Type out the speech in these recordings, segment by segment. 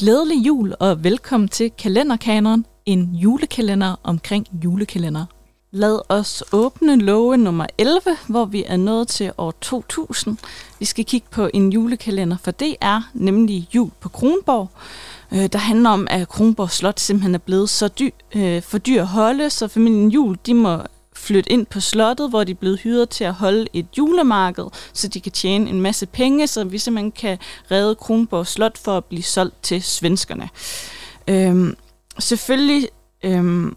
Glædelig jul og velkommen til Kalenderkaneren, en julekalender omkring julekalender. Lad os åbne love nummer 11, hvor vi er nået til år 2000. Vi skal kigge på en julekalender for det er nemlig Jul på Kronborg. Øh, der handler om, at Kronborg Slot simpelthen er blevet så dy, øh, for dyr at holde, så familien Jul de må flytte ind på slottet, hvor de er blevet hyret til at holde et julemarked, så de kan tjene en masse penge, så vi simpelthen kan redde Kronborg Slot for at blive solgt til svenskerne. Øhm, selvfølgelig øhm,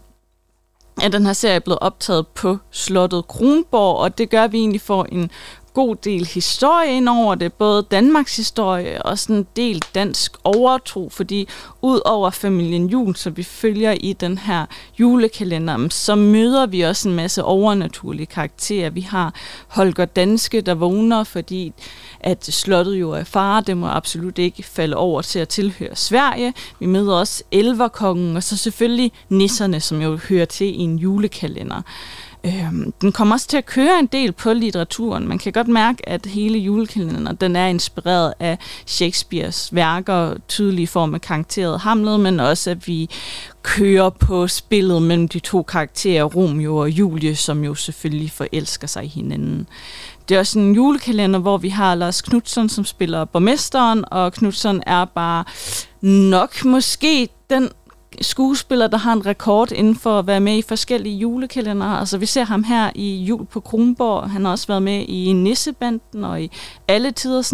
er den her serie blevet optaget på slottet Kronborg, og det gør, at vi egentlig får en god del historie ind over det, både Danmarks historie og sådan en del dansk overtro, fordi ud over familien Jul, som vi følger i den her julekalender, så møder vi også en masse overnaturlige karakterer. Vi har Holger Danske, der vågner, fordi at slottet jo er far, det må absolut ikke falde over til at tilhøre Sverige. Vi møder også Elverkongen, og så selvfølgelig nisserne, som jo hører til i en julekalender. Øhm, den kommer også til at køre en del på litteraturen. Man kan godt mærke, at hele julekalenderen den er inspireret af Shakespeares værker, tydelige form af karakteret Hamlet, men også at vi kører på spillet mellem de to karakterer, Romeo og Julie, som jo selvfølgelig forelsker sig i hinanden. Det er også en julekalender, hvor vi har Lars Knudsen, som spiller borgmesteren, og Knudsen er bare nok måske den skuespiller, der har en rekord inden for at være med i forskellige julekalender. Altså, vi ser ham her i Jul på Kronborg. Han har også været med i Nissebanden og i Alle Tiders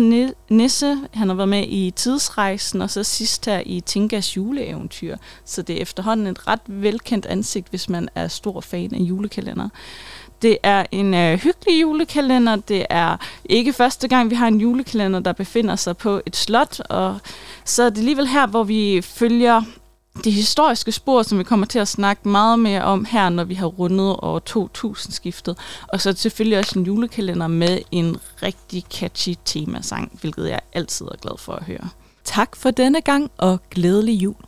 Nisse. Han har været med i Tidsrejsen, og så sidst her i Tinkas juleeventyr. Så det er efterhånden et ret velkendt ansigt, hvis man er stor fan af julekalender. Det er en øh, hyggelig julekalender. Det er ikke første gang, vi har en julekalender, der befinder sig på et slot. Og så er det alligevel her, hvor vi følger de historiske spor, som vi kommer til at snakke meget mere om her, når vi har rundet over 2000-skiftet. Og så selvfølgelig også en julekalender med en rigtig catchy temasang, hvilket jeg altid er glad for at høre. Tak for denne gang, og glædelig jul.